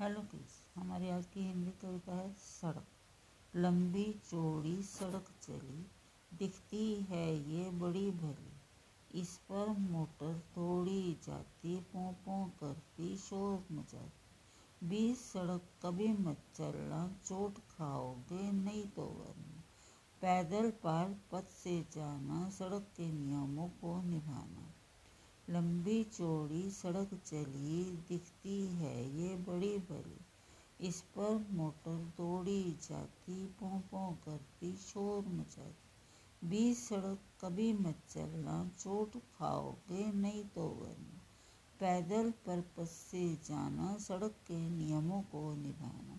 Hello kids, हमारी आज की हिंदी कविता है सड़क। लंबी, चौड़ी सड़क चली, दिखती है ये बड़ी भली। इस पर मोटर थोड़ी जाती पों पों करती, शोर मचाती। बीच सड़क कभी मत चलना, चोट खाओगे नहीं तो वरना। पैदल पार पथ से जाना, सड़क के नियमों को निभाना। लंबी, चौड़ी सड़क चली, दिखती बड़ी इस पर मोटर दौड़ी जाती, पों पों करती, शोर मचाती। बीच सड़क कभी मत चलना, चोट खाओगे नहीं तो वरना। पैदल पर्पस से जाना, सड़क के नियमों को निभाना।